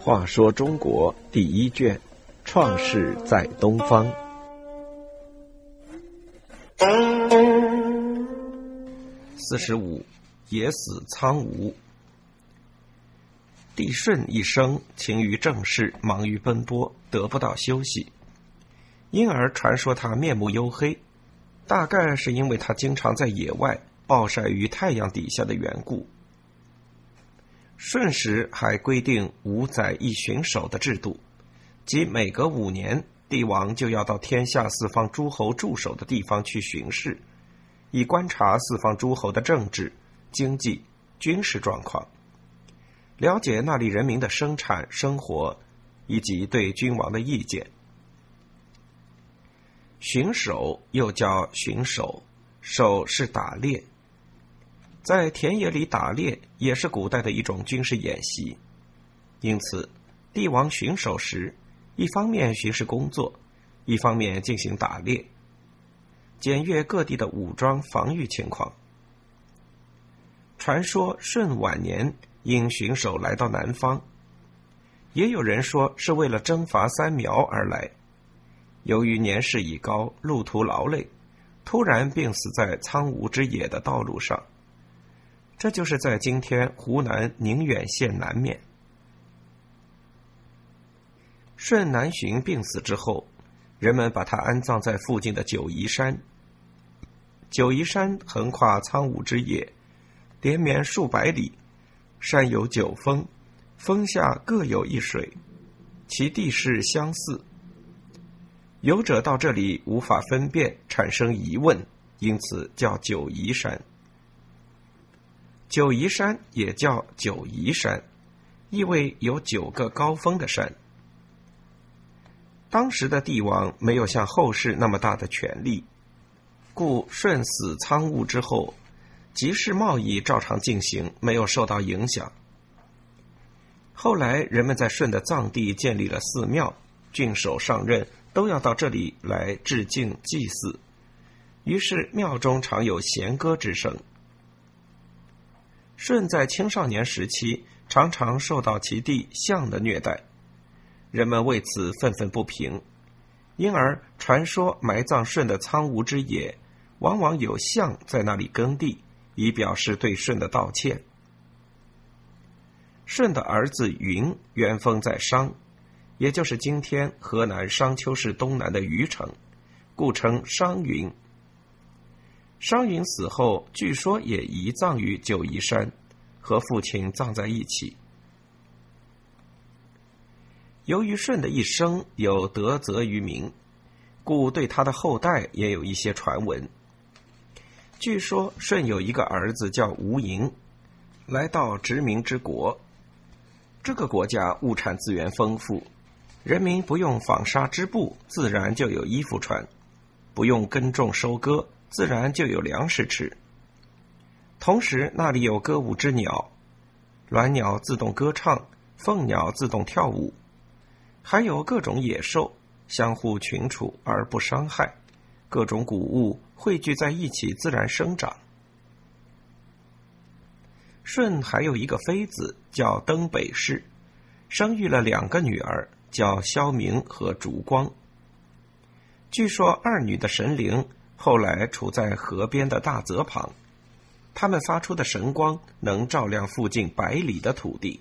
话说中国第一卷，创世在东方。四十五，野死苍梧。帝舜一生勤于政事，忙于奔波，得不到休息，因而传说他面目黝黑，大概是因为他经常在野外暴晒于太阳底下的缘故。舜时还规定五载一巡守的制度，即每隔五年，帝王就要到天下四方诸侯驻守的地方去巡视，以观察四方诸侯的政治、经济、军事状况，了解那里人民的生产生活，以及对君王的意见。巡守又叫巡守，守是打猎。在田野里打猎也是古代的一种军事演习，因此，帝王巡守时，一方面巡视工作，一方面进行打猎，检阅各地的武装防御情况。传说舜晚年因巡守来到南方，也有人说是为了征伐三苗而来，由于年事已高，路途劳累，突然病死在苍梧之野的道路上。这就是在今天湖南宁远县南面。舜南巡病死之后，人们把他安葬在附近的九嶷山。九嶷山横跨苍梧之野，连绵数百里，山有九峰，峰下各有一水，其地势相似。游者到这里无法分辨，产生疑问，因此叫九嶷山。九嶷山也叫九嶷山，意味有九个高峰的山。当时的帝王没有像后世那么大的权力，故舜死苍梧之后，集市贸易照常进行，没有受到影响。后来人们在舜的葬地建立了寺庙，郡守上任都要到这里来致敬祭祀，于是庙中常有弦歌之声。舜在青少年时期常常受到其弟象的虐待，人们为此愤愤不平，因而传说埋葬舜的苍梧之野，往往有象在那里耕地，以表示对舜的道歉。舜的儿子云原封在商，也就是今天河南商丘市东南的虞城，故称商云。商云死后，据说也移葬于九嶷山，和父亲葬在一起。由于舜的一生有德泽于民，故对他的后代也有一些传闻。据说舜有一个儿子叫吴嬴，来到殖民之国。这个国家物产资源丰富，人民不用纺纱织布，自然就有衣服穿；不用耕种收割。自然就有粮食吃。同时，那里有歌舞之鸟，鸾鸟自动歌唱，凤鸟自动跳舞，还有各种野兽相互群处而不伤害，各种谷物汇聚在一起自然生长。舜还有一个妃子叫登北氏，生育了两个女儿，叫萧明和烛光。据说二女的神灵。后来处在河边的大泽旁。他们发出的神光能照亮附近百里的土地。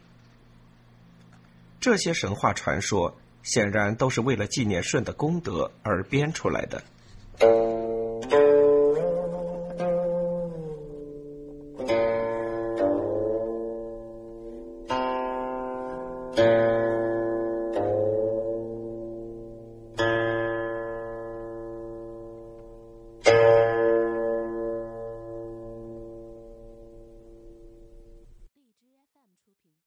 这些神话传说显然都是为了纪念舜的功德而编出来的。